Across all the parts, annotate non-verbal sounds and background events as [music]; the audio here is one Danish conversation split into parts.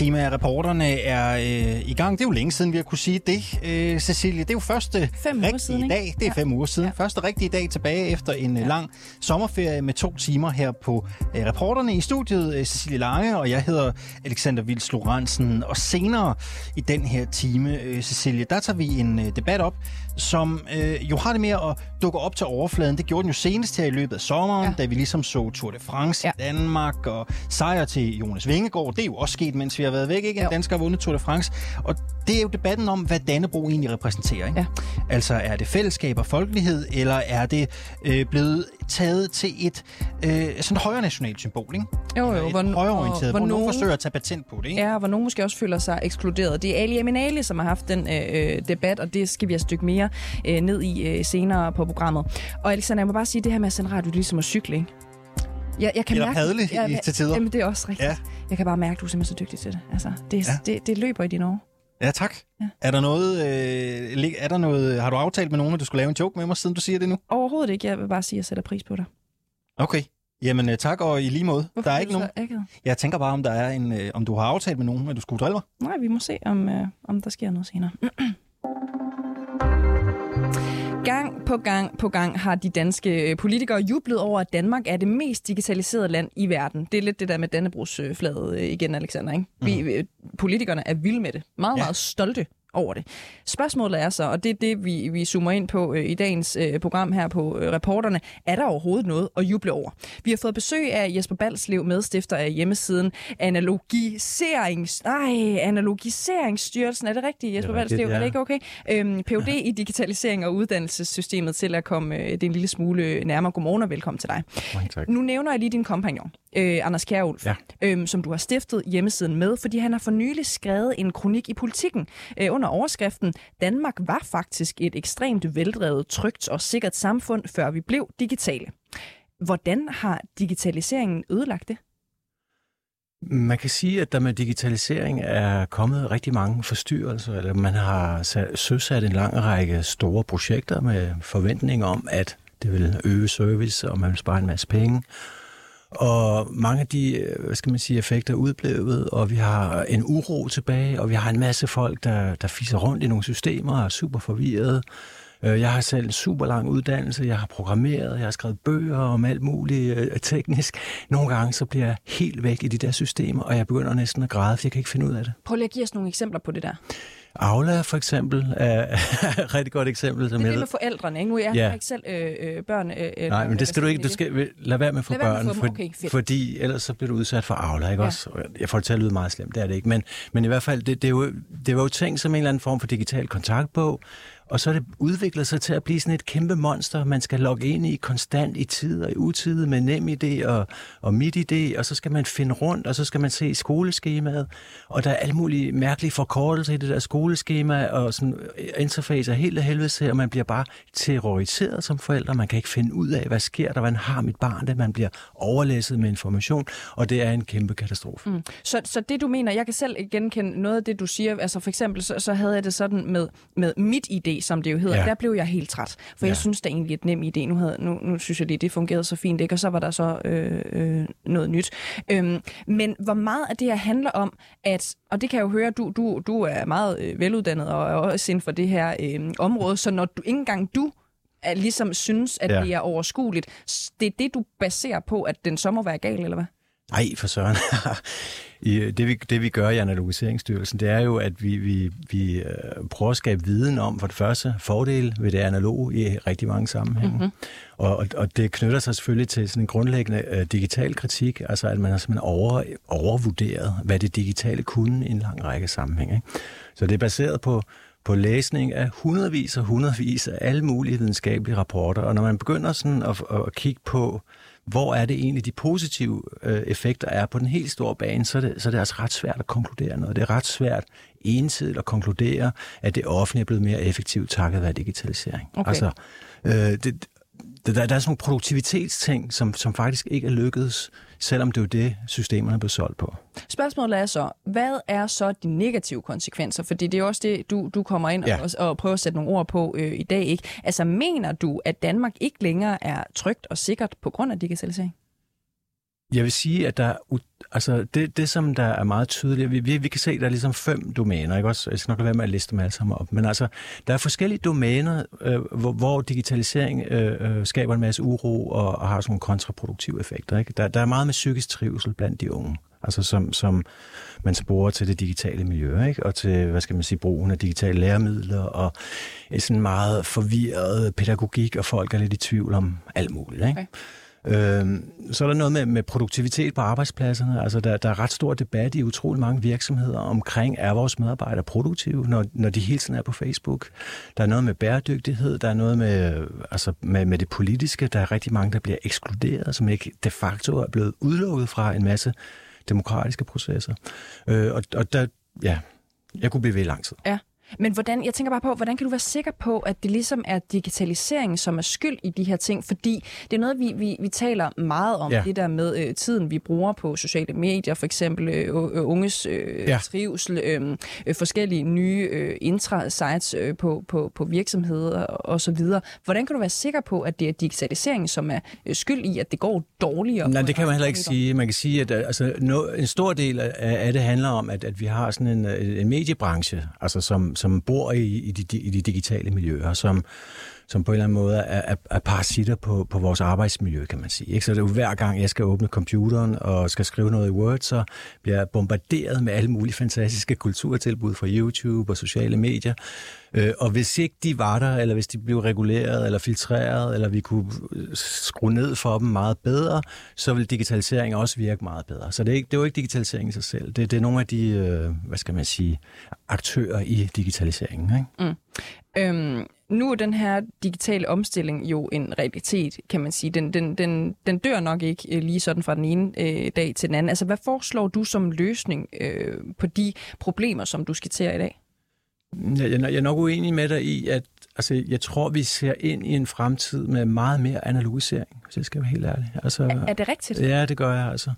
Time af reporterne er øh, i gang. Det er jo længe siden, vi har kunne sige det, øh, Cecilie. Det er jo første Fem uger rigtige siden, dag. Det er Ja. fem uger siden. Ja. Første rigtige dag tilbage efter en ja. lang sommerferie med to timer her på øh, reporterne i studiet. Øh, Cecilie Lange, og jeg hedder Alexander Vils Lorentzen. Og senere i den her time, øh, Cecilie, der tager vi en øh, debat op, som øh, jo har det med at dukke op til overfladen. Det gjorde den jo senest her i løbet af sommeren, ja. Da vi ligesom så Tour de France. Ja. i Danmark og sejr til Jonas Vingegaard. Det er jo også sket, mens vi har været væk, ikke? En Jo. dansker har vundet Tour de France. Og det er jo debatten om, hvad Dannebro egentlig repræsenterer. Ikke? Ja. Altså, er det fællesskab og folkelighed, eller er det øh, blevet taget til et øh, sådan højere nationalt symbol, ikke? Jo, jo, hvor, højreorienteret, hvor, hvor, nogen, forsøger at tage patent på det, ikke? Ja, hvor nogen måske også føler sig ekskluderet. Det er Ali Aminali, som har haft den øh, øh, debat, og det skal vi have et stykke mere øh, ned i øh, senere på programmet. Og Alexander, jeg må bare sige, det her med at sende radio, det er ligesom at cykle, ikke? Jeg, jeg kan Eller mærke, padle i- til tider. Jamen, det er også rigtigt. Ja. Jeg kan bare mærke, at du er simpelthen så dygtig til det. Altså, det, Ja. det, det løber i dine år. Ja, tak. Ja. Er der noget, øh, er der noget, har du aftalt med nogen, at du skulle lave en joke med mig, siden du siger det nu? Overhovedet ikke. Jeg vil bare sige, at jeg sætter pris på dig. Okay. Jamen øh, tak, og i lige måde. Hvorfor der er ikke nogen. Akavet? Jeg tænker bare, om der er en, øh, om du har aftalt med nogen, at du skulle drille mig. Nej, vi må se, om, øh, om der sker noget senere. [clears throat] Gang på gang på gang har de danske øh, politikere jublet over, at Danmark er det mest digitaliserede land i verden. Det er lidt det der med Dannebrogsflaget øh, igen, Alexander. Ikke? Vi, øh, politikerne er vilde med det. Meget, ja. meget stolte over det. Spørgsmålet er så, og det er det, vi, vi zoomer ind på øh, i dagens øh, program her på øh, reporterne, er der overhovedet noget at juble over? Vi har fået besøg af Jesper Balslev, medstifter af hjemmesiden Analogiserings... Nej, Analogiseringsstyrelsen. Er det rigtigt, Jesper Det er rigtigt, Balslev? Er det ja. ikke okay? Øhm, Ph.D. i digitalisering og uddannelsessystemet til at komme øh, det en lille smule nærmere. Godmorgen og velkommen til dig. Mange tak. Nu nævner jeg lige din kompagnon, øh, Anders Kjærulf, Ja. øhm, som du har stiftet hjemmesiden med, fordi han har for nylig skrevet en kronik i politikken øh, under overskriften Danmark var faktisk et ekstremt veldrevet, trygt og sikkert samfund, før vi blev digitale. Hvordan har digitaliseringen ødelagt det? Man kan sige, at der med digitalisering er kommet rigtig mange forstyrrelser, eller man har søsat en lang række store projekter med forventning om, at det vil øge service, og man vil spare en masse penge. Og mange af de, øh, hvad skal man sige, effekter er udblevet, og vi har en uro tilbage, og vi har en masse folk, der, der fiser rundt i nogle systemer og er super forvirrede. Øh, jeg har selv en super lang uddannelse, jeg har programmeret, jeg har skrevet bøger om alt muligt øh, teknisk. Nogle gange så bliver jeg helt væk i de der systemer, og jeg begynder næsten at græde, for jeg kan ikke finde ud af det. Prøv lige at give os nogle eksempler på det der. Aula for eksempel [laughs] er et rigtig godt eksempel. Som Det er det med forældrene, ikke? Nu er jeg Ja. ikke selv øh, øh, børn. Øh, øh, Nej, men det skal du ikke. Du skal lade være med at få med børn, dem. for, Okay, fedt. fordi ellers så bliver du udsat for avler, ikke Ja. også? Jeg får det til at lyde meget slemt, det er det ikke. Men, men i hvert fald, det, det, er jo, det var jo tænkt som en eller anden form for digital kontaktbog, og så er det udviklet sig til at blive sådan et kæmpe monster, man skal logge ind i konstant i tid og i utid med nem idé og, og midt idé, og så skal man finde rundt, og så skal man se skoleskemaet, og der er alle mulige mærkelige forkortelser i det der skoleskema, og sådan øh, interface er helt af helvede til, og man bliver bare terroriseret som forældre, man kan ikke finde ud af, hvad sker der, hvordan har mit barn det, man bliver overlæsset med information, og det er en kæmpe katastrofe. Mm. Så, så det du mener, jeg kan selv genkende noget af det, du siger. Altså for eksempel, så, så havde jeg det sådan med, med mit idé, som det jo hedder. Ja. Der blev jeg helt træt. For Ja. jeg synes, det er egentlig et nem idé. Nu, havde, nu, nu synes jeg lige, det fungerede så fint, ikke? Og så var der så øh, øh, noget nyt. Øhm, men hvor meget af det her handler om, at, og det kan jeg jo høre, du, du, du er meget øh, veluddannet og er også inden for det her øh, område, så når du ikke engang du er, ligesom synes, at Ja. det er overskueligt, det er det, du baserer på, at den så må være gal, eller hvad? Nej, for søren. [laughs] I, det, vi, det vi gør i Analogiseringsstyrelsen, det er jo, at vi, vi, vi øh, prøver at skabe viden om, for det første, fordele ved det analoge i rigtig mange sammenhænge. Mm-hmm. Og, og, og det knytter sig selvfølgelig til sådan en grundlæggende øh, digital kritik, altså at man har simpelthen over, overvurderet, hvad det digitale kunne i en lang række sammenhænge. Ikke? Så det er baseret på på læsning af hundredvis og hundredvis af alle mulige videnskabelige rapporter. Og når man begynder sådan at, at kigge på, hvor er det egentlig de positive øh, effekter er på den helt store bane, så er, det, så er det altså ret svært at konkludere noget. Det er ret svært ensidigt at konkludere, at det offentlige er blevet mere effektivt takket være digitalisering. Okay. Altså, øh, det, der, der er sådan nogle produktivitetsting, som, som faktisk ikke er lykkedes, selvom det er jo det, systemerne er blevet solgt på. Spørgsmålet er så, hvad er så de negative konsekvenser? Fordi det er også det, du, du kommer ind ja. og, og prøver at sætte nogle ord på øh, i dag. ikke. Altså mener du, at Danmark ikke længere er trygt og sikkert på grund af digitalisering? Jeg vil sige, at der altså det, det, som der er meget tydeligt, vi, vi, vi kan se, at der er ligesom fem domæner, ikke også? Jeg skal nok lade være med at liste dem alle sammen op. Men altså, der er forskellige domæner, øh, hvor, hvor digitalisering øh, øh, skaber en masse uro og, og har sådan nogle kontraproduktive effekter. Ikke? Der, der er meget med psykisk trivsel blandt de unge, altså som, som man sporer til det digitale miljø, ikke? og til, hvad skal man sige, brugen af digitale læremidler, og sådan meget forvirret pædagogik, og folk er lidt i tvivl om alt muligt. Ikke? Okay. Øh, så er der noget med, med produktivitet på arbejdspladserne. Altså, der, der er ret stor debat i utrolig mange virksomheder omkring, er vores medarbejdere produktive, når, når de hele tiden er på Facebook. Der er noget med bæredygtighed, der er noget med, altså, med, med det politiske. Der er rigtig mange, der bliver ekskluderet, som ikke de facto er blevet udelukket fra en masse demokratiske processer. Øh, og, og der, ja, jeg kunne blive ved i lang tid. Ja. Men hvordan, jeg tænker bare på, hvordan kan du være sikker på, at det ligesom er digitaliseringen, som er skyld i de her ting? Fordi det er noget, vi, vi, vi taler meget om, ja. det der med øh, tiden, vi bruger på sociale medier, for eksempel øh, øh unges øh, ja. trivsel, øh, øh, forskellige nye øh, intra-sites øh, på, på, på virksomheder osv. Hvordan kan du være sikker på, at det er digitaliseringen, som er øh, skyld i, at det går dårligere? Nej, det kan man heller ikke sige. Man kan sige, at altså, no, en stor del af, af det handler om, at, at vi har sådan en, en mediebranche, altså som som bor i, i, de, i de digitale miljøer, som, som på en eller anden måde er, er, er parasitter på, på vores arbejdsmiljø, kan man sige. Ikke? Så det er jo hver gang, jeg skal åbne computeren og skal skrive noget i Word, så bliver jeg bombarderet med alle mulige fantastiske kulturtilbud fra YouTube og sociale medier. Øh, og hvis ikke de var der, eller hvis de blev reguleret eller filtreret, eller vi kunne øh, skrue ned for dem meget bedre, så vil digitalisering også virke meget bedre. Så det er, ikke, det er jo ikke digitalisering i sig selv. Det, det er nogle af de, øh, hvad skal man sige, aktører i digitaliseringen. Ikke? Mm. Øhm, nu er den her digitale omstilling jo en realitet, kan man sige. Den, den, den, den dør nok ikke øh, lige sådan fra den ene øh, dag til den anden. Altså, hvad foreslår du som løsning øh, på de problemer, som du skitserer i dag? Jeg, jeg er nok uenig med dig i, at altså, jeg tror, vi ser ind i en fremtid med meget mere analogisering, hvis jeg skal være helt ærlig. Altså, er, er det rigtigt? Ja, det gør jeg altså.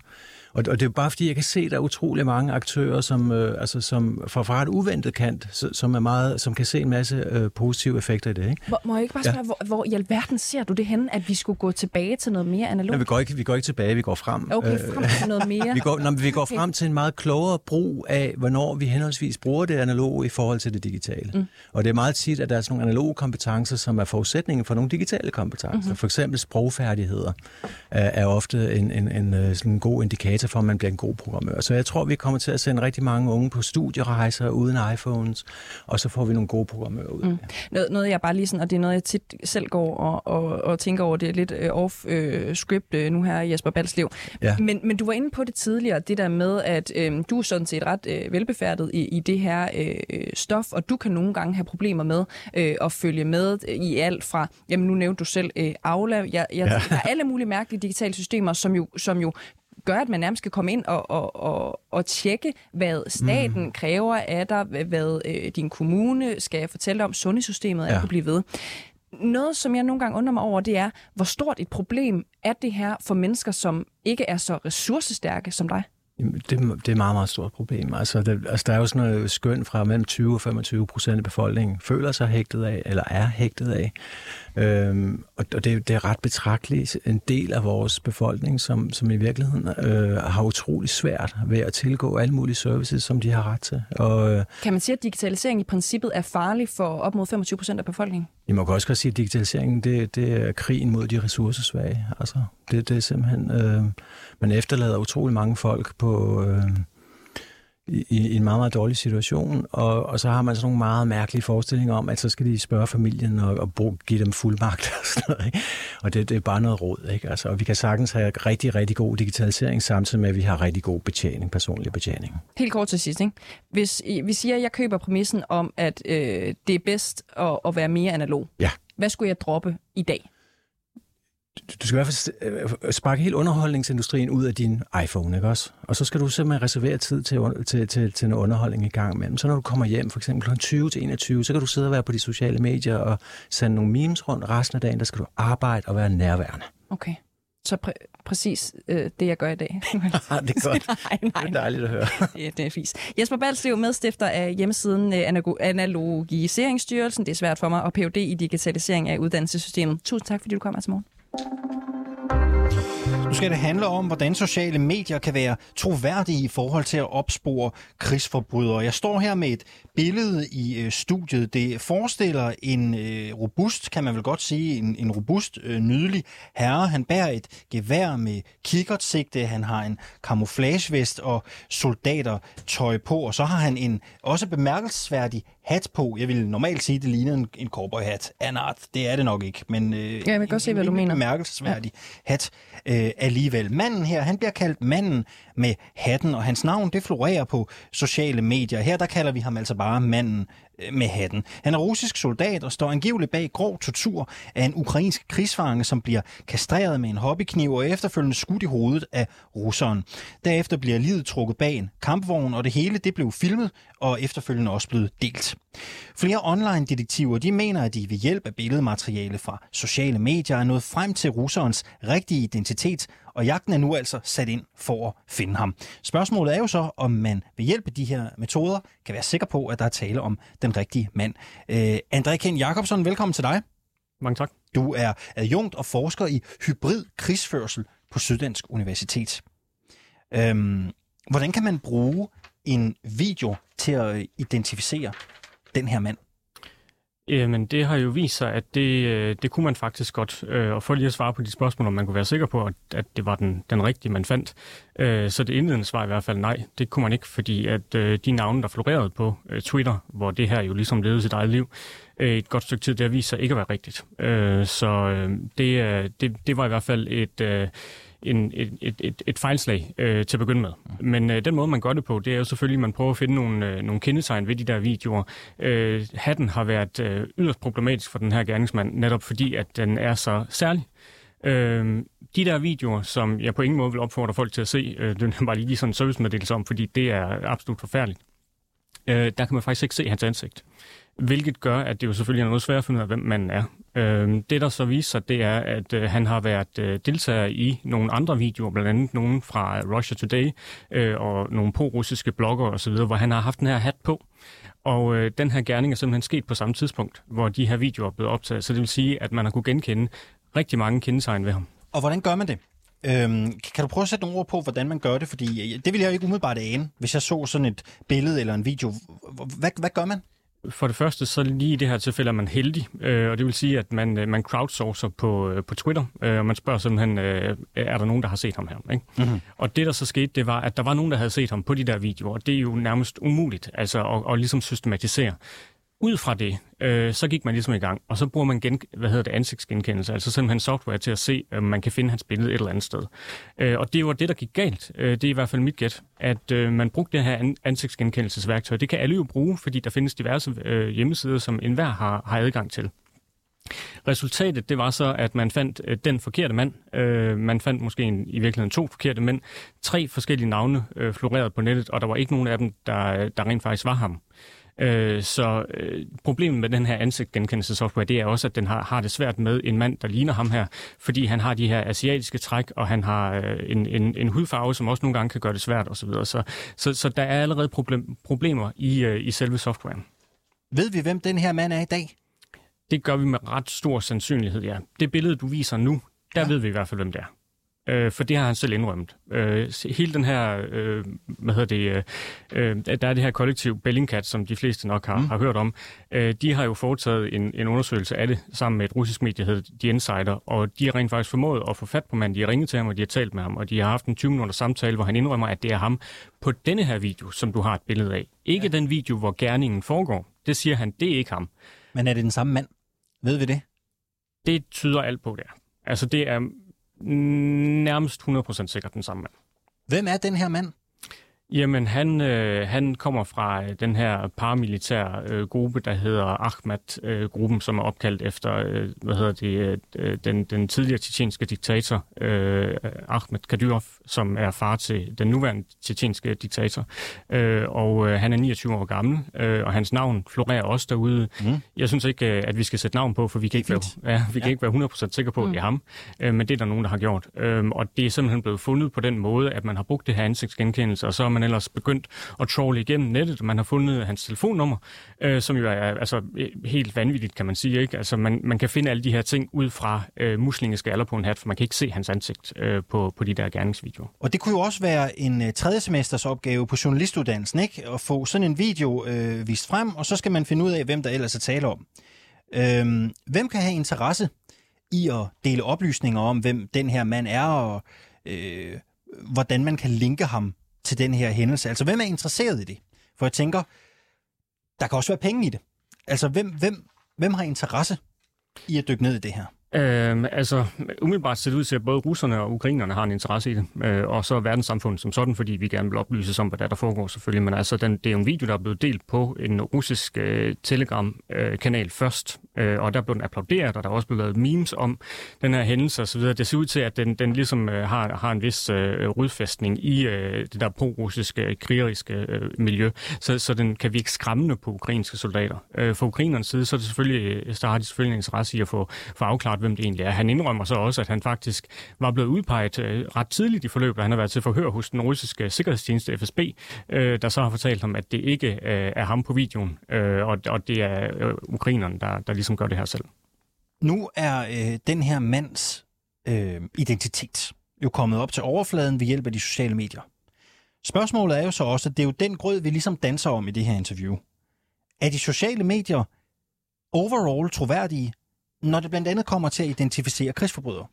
Og, og det er bare fordi, jeg kan se, at der er utrolig mange aktører, som, øh, altså, som fra, fra et uventet kant, som, er meget, som kan se en masse øh, positive effekter i det. Ikke? Hvor, må jeg ikke bare spørge, ja. hvor, hvor i alverden ser du det henne, at vi skulle gå tilbage til noget mere analogt? Ja, vi, går ikke, vi går ikke tilbage, vi går frem. Okay, frem til noget mere. [laughs] vi går, når, vi går okay. frem til en meget klogere brug af, hvornår vi henholdsvis bruger det analoge i forhold til det digitale. Mm. Og det er meget tit, at der er sådan nogle analoge kompetencer, som er forudsætningen for nogle digitale kompetencer. Mm-hmm. For eksempel sprogfærdigheder er, er ofte en, en, en, en, sådan en god indikator for, at man bliver en god programmør. Så jeg tror, vi kommer til at sende rigtig mange unge på studierejser uden iPhones, og så får vi nogle gode programmører ud. Mm. Noget, noget jeg bare lige sådan, og det er noget, jeg tit selv går og, og, og tænker over, det er lidt off-script uh, nu her, Jesper Balslev. Ja. Men, men du var inde på det tidligere, det der med, at uh, du er sådan set ret uh, velbefærdet i, i det her uh, stof, og du kan nogle gange have problemer med uh, at følge med i alt fra, jamen nu nævnte du selv uh, Aula, jeg, jeg ja. der er alle mulige mærkelige digitale systemer, som jo, som jo gør, at man nærmest skal komme ind og, og, og, og tjekke, hvad staten mm. kræver af dig, hvad øh, din kommune skal fortælle om, sundhedssystemet ja. er kunne blive ved. Noget, som jeg nogle gange undrer mig over, det er, hvor stort et problem er det her for mennesker, som ikke er så ressourcestærke som dig? Det, det er et meget, meget stort problem. Altså, det, altså, der er jo sådan noget skøn fra mellem 20 og 25 procent af befolkningen føler sig hægtet af, eller er hægtet af. Øhm, og det, det er ret betragteligt en del af vores befolkning, som, som i virkeligheden øh, har utrolig svært ved at tilgå alle mulige services, som de har ret til. Og, øh, kan man sige, at digitalisering i princippet er farlig for op mod 25 procent af befolkningen? Jeg må også godt sige, at digitaliseringen det, det er krigen mod de ressourcesvage. Altså, det, det er simpelthen... Øh, man efterlader utrolig mange folk på... Øh, i, i en meget, meget dårlig situation, og, og så har man sådan nogle meget mærkelige forestillinger om, at så skal de spørge familien og, og bruge, give dem fuldmagt [laughs] og sådan noget. Ikke? Og det, det er bare noget råd. Ikke? Altså, og vi kan sagtens have rigtig, rigtig god digitalisering, samtidig med, at vi har rigtig god betjening, personlig betjening. Helt kort til sidst. Ikke? Hvis vi siger, at jeg køber præmissen om, at øh, det er bedst at, at være mere analog. Ja. Hvad skulle jeg droppe i dag? Du skal i hvert fald øh, sparke hele underholdningsindustrien ud af din iPhone, ikke også? Og så skal du simpelthen reservere tid til, til, til, til noget underholdning i gang imellem. Så når du kommer hjem, for eksempel kl. 20 til 21, så kan du sidde og være på de sociale medier og sende nogle memes rundt. Resten af dagen, der skal du arbejde og være nærværende. Okay. Så præ- præcis øh, det, jeg gør i dag. [laughs] [laughs] det er godt. nej, nej. Det er dejligt at høre. [laughs] det, det er fis. Jesper Balslev, medstifter af hjemmesiden øh, Analogiseringsstyrelsen. Det er svært for mig. Og Ph.D. i digitalisering af uddannelsessystemet. Tusind tak, fordi du kom her til morgen. Nu skal det handle om, hvordan sociale medier kan være troværdige i forhold til at opspore krigsforbrydere. Jeg står her med et billede i øh, studiet. Det forestiller en øh, robust, kan man vel godt sige, en, en robust, øh, nydelig herre. Han bærer et gevær med kikkertsigte, han har en camouflagevest og soldatertøj på, og så har han en også bemærkelsesværdig hat på. Jeg vil normalt sige, at det ligner en, en cowboyhat af en art. Det er det nok ikke, men øh, ja, jeg kan godt se, hvad du mener. bemærkelsesværdig ja. hat øh, alligevel. Manden her, han bliver kaldt manden med hatten, og hans navn, det florerer på sociale medier. Her, der kalder vi ham altså bare manden Øh, med hatten. Han er russisk soldat og står angiveligt bag grov tortur af en ukrainsk krigsfange, som bliver kastreret med en hobbykniv og efterfølgende skudt i hovedet af russeren. Derefter bliver livet trukket bag en kampvogn, og det hele det blev filmet og efterfølgende også blevet delt. Flere online-detektiver de mener, at de ved hjælp af billedmateriale fra sociale medier er nået frem til russerens rigtige identitet, og jagten er nu altså sat ind for at finde ham. Spørgsmålet er jo så, om man ved hjælp af de her metoder kan være sikker på, at der er tale om den rigtige mand. Øh, André Ken Jacobsen, velkommen til dig. Mange tak. Du er adjunkt og forsker i hybrid krigsførsel på Syddansk Universitet. Øhm, hvordan kan man bruge en video til at identificere den her mand? Øh, Jamen, det har jo vist sig, at det, øh, det kunne man faktisk godt. Øh, og for lige at svare på de spørgsmål, om man kunne være sikker på, at det var den, den rigtige, man fandt. Øh, så det indledende svar i hvert fald nej, det kunne man ikke, fordi at øh, de navne, der florerede på Twitter, hvor det her jo ligesom levede sit eget liv, et godt stykke tid, det har vist sig ikke at være rigtigt. Så det, det, det var i hvert fald et en, et, et, et, et fejlslag øh, til at begynde med. Men øh, den måde, man gør det på, det er jo selvfølgelig, at man prøver at finde nogle, øh, nogle kendetegn ved de der videoer. Øh, hatten har været øh, yderst problematisk for den her gerningsmand, netop fordi, at den er så særlig. Øh, de der videoer, som jeg på ingen måde vil opfordre folk til at se, øh, det er bare lige sådan en servicemeddelelse om, fordi det er absolut forfærdeligt. Øh, der kan man faktisk ikke se hans ansigt. Hvilket gør, at det jo selvfølgelig er noget svært at finde ud af, hvem manden er. Øh, det, der så viser sig, det er, at øh, han har været øh, deltager i nogle andre videoer, blandt andet nogle fra Russia Today øh, og nogle pro-russiske blogger osv., hvor han har haft den her hat på. Og øh, den her gerning er simpelthen sket på samme tidspunkt, hvor de her videoer er blevet optaget. Så det vil sige, at man har kunne genkende rigtig mange kendetegn ved ham. Og hvordan gør man det? Øhm, kan du prøve at sætte nogle ord på, hvordan man gør det? Fordi øh, det vil jeg jo ikke umiddelbart ane, hvis jeg så sådan et billede eller en video. Hvad, hvad gør man? For det første, så lige i det her tilfælde er man heldig, øh, og det vil sige, at man, øh, man crowdsourcer på, øh, på Twitter, øh, og man spørger simpelthen, øh, er der nogen, der har set ham her? Ikke? Mm-hmm. Og det, der så skete, det var, at der var nogen, der havde set ham på de der videoer, og det er jo nærmest umuligt altså, at, at ligesom systematisere ud fra det, øh, så gik man ligesom i gang, og så bruger man gen, hvad hedder det, ansigtsgenkendelse, altså simpelthen software til at se, om man kan finde hans billede et eller andet sted. Øh, og det var det, der gik galt. Øh, det er i hvert fald mit gæt, at øh, man brugte det her ansigtsgenkendelsesværktøj. Det kan alle jo bruge, fordi der findes diverse øh, hjemmesider, som enhver har, har adgang til. Resultatet det var så, at man fandt øh, den forkerte mand. Øh, man fandt måske en, i virkeligheden to forkerte mænd. Tre forskellige navne øh, florerede på nettet, og der var ikke nogen af dem, der, der rent faktisk var ham. Øh, så øh, problemet med den her ansigtgenkendelsessoftware, det er også, at den har, har det svært med en mand, der ligner ham her, fordi han har de her asiatiske træk, og han har øh, en, en, en hudfarve, som også nogle gange kan gøre det svært osv. Så, så, så, så der er allerede problem, problemer i, øh, i selve softwaren. Ved vi, hvem den her mand er i dag? Det gør vi med ret stor sandsynlighed, ja. Det billede, du viser nu, der ja. ved vi i hvert fald, hvem det er. Øh, for det har han selv indrømt. Øh, hele den her, øh, hvad hedder det, øh, øh, der er det her kollektiv Bellingcat, som de fleste nok har, mm. har hørt om. Øh, de har jo foretaget en, en undersøgelse af det sammen med et russisk medie, der hedder The Insider, og de har rent faktisk formået at få fat på manden. De har ringet til ham, og de har talt med ham, og de har haft en 20 minutter samtale, hvor han indrømmer, at det er ham på denne her video, som du har et billede af. Ikke ja. den video, hvor gerningen foregår. Det siger han, det er ikke ham. Men er det den samme mand? Ved vi det? Det tyder alt på, det er. Altså, det er nærmest 100% sikkert den samme mand. Hvem er den her mand? Jamen, han, øh, han kommer fra øh, den her paramilitære øh, gruppe, der hedder Ahmad-gruppen, øh, som er opkaldt efter øh, hvad hedder det, øh, den, den tidligere tjetjenske diktator øh, Ahmed Kadyrov, som er far til den nuværende tjetjenske diktator. Øh, og øh, han er 29 år gammel, øh, og hans navn florerer også derude. Mm. Jeg synes ikke, øh, at vi skal sætte navn på, for vi kan, ikke være, ja, vi kan ja. ikke være 100% sikre på, at det er mm. ham. Øh, men det er der nogen, der har gjort. Øh, og det er simpelthen blevet fundet på den måde, at man har brugt det her ansigtsgenkendelse, og så er man ellers begyndt at trolle igennem nettet. Man har fundet hans telefonnummer, øh, som jo er altså, øh, helt vanvittigt, kan man sige. Ikke? Altså, man, man kan finde alle de her ting ud fra øh, muslingeskaller på en hat, for man kan ikke se hans ansigt øh, på, på de der gerningsvideoer. Og det kunne jo også være en øh, tredje semesters opgave på journalistuddannelsen, ikke? At få sådan en video øh, vist frem, og så skal man finde ud af, hvem der ellers er tale om. Øh, hvem kan have interesse i at dele oplysninger om, hvem den her mand er, og øh, hvordan man kan linke ham til den her hændelse? Altså, hvem er interesseret i det? For jeg tænker, der kan også være penge i det. Altså, hvem, hvem, hvem har interesse i at dykke ned i det her? Øhm, altså, umiddelbart ser det ud til, at både russerne og ukrainerne har en interesse i det, øh, og så verdenssamfundet som sådan, fordi vi gerne vil oplyse om, hvad der, der foregår selvfølgelig. Men altså, den, det er jo en video, der er blevet delt på en russisk øh, Telegram-kanal øh, først, øh, og der blev den applauderet, og der er også blevet lavet memes om den her hændelse osv. Det ser ud til, at den, den ligesom øh, har, har en vis øh, rødfæstning i øh, det der pro-russiske, øh, krigeriske øh, miljø, så, så den kan virke skræmmende på ukrainske soldater. Øh, for ukrainernes side, så, er det selvfølgelig, øh, så har de selvfølgelig en interesse i at få, få afklaret, hvem det egentlig er. Han indrømmer så også, at han faktisk var blevet udpeget øh, ret tidligt i forløbet, han har været til forhør hos den russiske sikkerhedstjeneste FSB, øh, der så har fortalt ham, at det ikke øh, er ham på videoen, øh, og, og det er øh, ukrainerne, der, der ligesom gør det her selv. Nu er øh, den her mands øh, identitet jo kommet op til overfladen ved hjælp af de sociale medier. Spørgsmålet er jo så også, at det er jo den grød, vi ligesom danser om i det her interview. Er de sociale medier overall troværdige, når det blandt andet kommer til at identificere krigsforbrydere?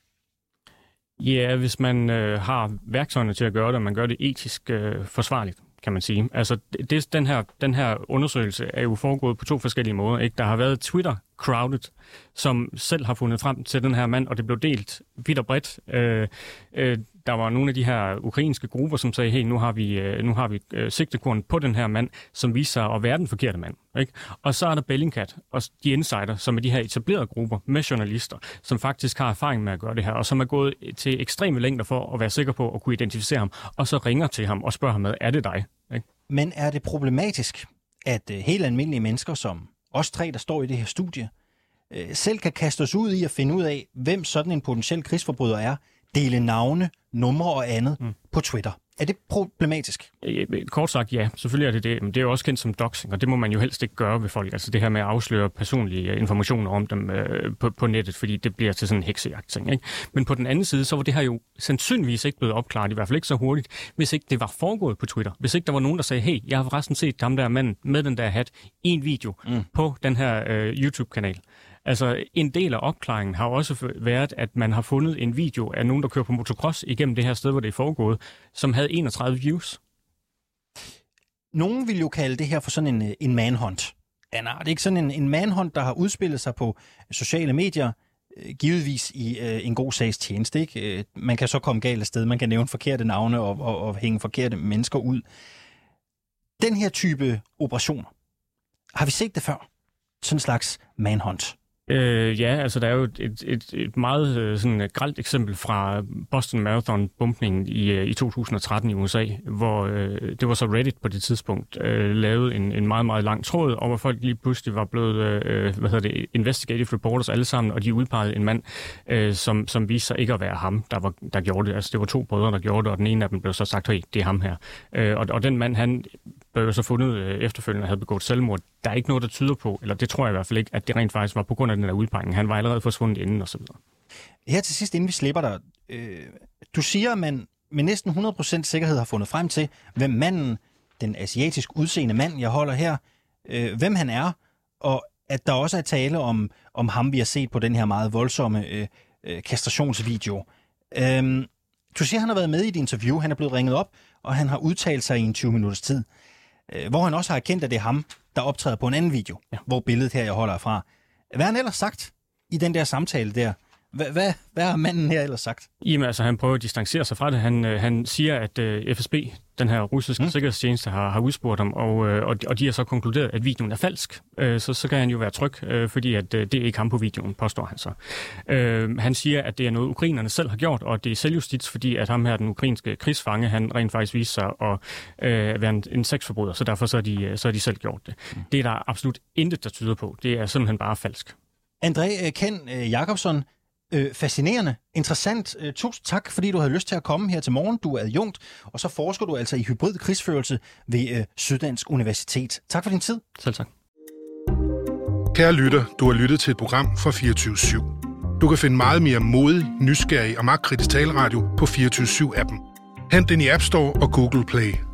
Ja, hvis man øh, har værktøjerne til at gøre det, og man gør det etisk øh, forsvarligt, kan man sige. Altså, det, den, her, den her undersøgelse er jo foregået på to forskellige måder. Ikke? Der har været Twitter Crowded, som selv har fundet frem til den her mand, og det blev delt vidt og bredt. Øh, øh, der var nogle af de her ukrainske grupper, som sagde, hey, nu har vi, øh, nu har vi øh, sigtekorn på den her mand, som viser sig at være den forkerte mand. Ikke? Og så er der Bellingcat og de insider, som er de her etablerede grupper med journalister, som faktisk har erfaring med at gøre det her, og som er gået til ekstreme længder for at være sikker på at kunne identificere ham, og så ringer til ham og spørger ham med, er det dig? Ikke? Men er det problematisk, at øh, helt almindelige mennesker, som os tre, der står i det her studie, selv kan kaste os ud i at finde ud af, hvem sådan en potentiel krigsforbryder er, dele navne, numre og andet mm. på Twitter. Er det problematisk? Kort sagt ja, selvfølgelig er det det, men det er jo også kendt som doxing, og det må man jo helst ikke gøre ved folk. Altså det her med at afsløre personlige informationer om dem øh, på, på nettet, fordi det bliver til sådan en heksejagt ting. Ikke? Men på den anden side, så var det her jo sandsynligvis ikke blevet opklaret, i hvert fald ikke så hurtigt, hvis ikke det var foregået på Twitter. Hvis ikke der var nogen, der sagde, hey, jeg har forresten set ham der mand med den der hat i en video mm. på den her øh, YouTube-kanal. Altså, en del af opklaringen har også været, at man har fundet en video af nogen, der kører på motocross igennem det her sted, hvor det er foregået, som havde 31 views. Nogen vil jo kalde det her for sådan en, øh, en manhunt. Anna, nej, det er ikke sådan en, en manhunt, der har udspillet sig på sociale medier, øh, givetvis i øh, en god sags tjeneste. Ikke? Øh, man kan så komme galt af sted, man kan nævne forkerte navne og, og, og hænge forkerte mennesker ud. Den her type operationer, har vi set det før? Sådan en slags manhunt. Øh, ja, altså der er jo et, et, et, meget øh, sådan øh, et gralt eksempel fra Boston Marathon-bumpningen i, øh, i 2013 i USA, hvor øh, det var så Reddit på det tidspunkt øh, lavede en, en meget, meget lang tråd, og hvor folk lige pludselig var blevet, øh, hvad hedder det, investigative reporters alle sammen, og de udpegede en mand, øh, som, som viste sig ikke at være ham, der, var, der gjorde det. Altså det var to brødre, der gjorde det, og den ene af dem blev så sagt, hey, det er ham her. Øh, og, og den mand, han blev jo så fundet øh, efterfølgende havde begået selvmord. Der er ikke noget, der tyder på, eller det tror jeg i hvert fald ikke, at det rent faktisk var på grund af den der udpegning. Han var allerede forsvundet inden og så videre. Her til sidst, inden vi slipper dig. Øh, du siger, at man med næsten 100% sikkerhed har fundet frem til, hvem manden, den asiatisk udseende mand, jeg holder her, øh, hvem han er, og at der også er tale om, om ham, vi har set på den her meget voldsomme øh, øh, kastrationsvideo. Øh, du siger, at han har været med i et interview, han er blevet ringet op, og han har udtalt sig i en 20 minutters tid øh, hvor han også har erkendt, at det er ham, der optræder på en anden video, ja. hvor billedet her, jeg holder fra. Hvad han ellers sagt i den der samtale der, Hvad, hvad, har manden her ellers sagt? Jamen, altså, han prøver at distancere sig fra det. Han, øh, han siger, at øh, FSB, den her russiske mm. sikkerhedstjeneste, har, har udspurgt ham, og, øh, og, og de har så konkluderet, at videoen er falsk. Øh, så, så kan han jo være tryg, øh, fordi at, øh, det er ikke ham på videoen, påstår han så. Øh, han siger, at det er noget, ukrainerne selv har gjort, og det er selvjustits, fordi at ham her, den ukrainske krigsfange, han rent faktisk viser sig at øh, være en, en sexforbryder, så derfor så er, de, så har de selv gjort det. Mm. Det er der absolut intet, der tyder på. Det er simpelthen bare falsk. André øh, Ken øh, Jakobsen, øh, fascinerende, interessant. Øh, tusind tak, fordi du havde lyst til at komme her til morgen. Du er adjunkt, og så forsker du altså i hybrid krigsførelse ved øh, Syddansk Universitet. Tak for din tid. Selv tak. Kære lytter, du har lyttet til et program fra 24 /7. Du kan finde meget mere modig, nysgerrig og magtkritisk taleradio på 24 7 appen Hent den i App Store og Google Play.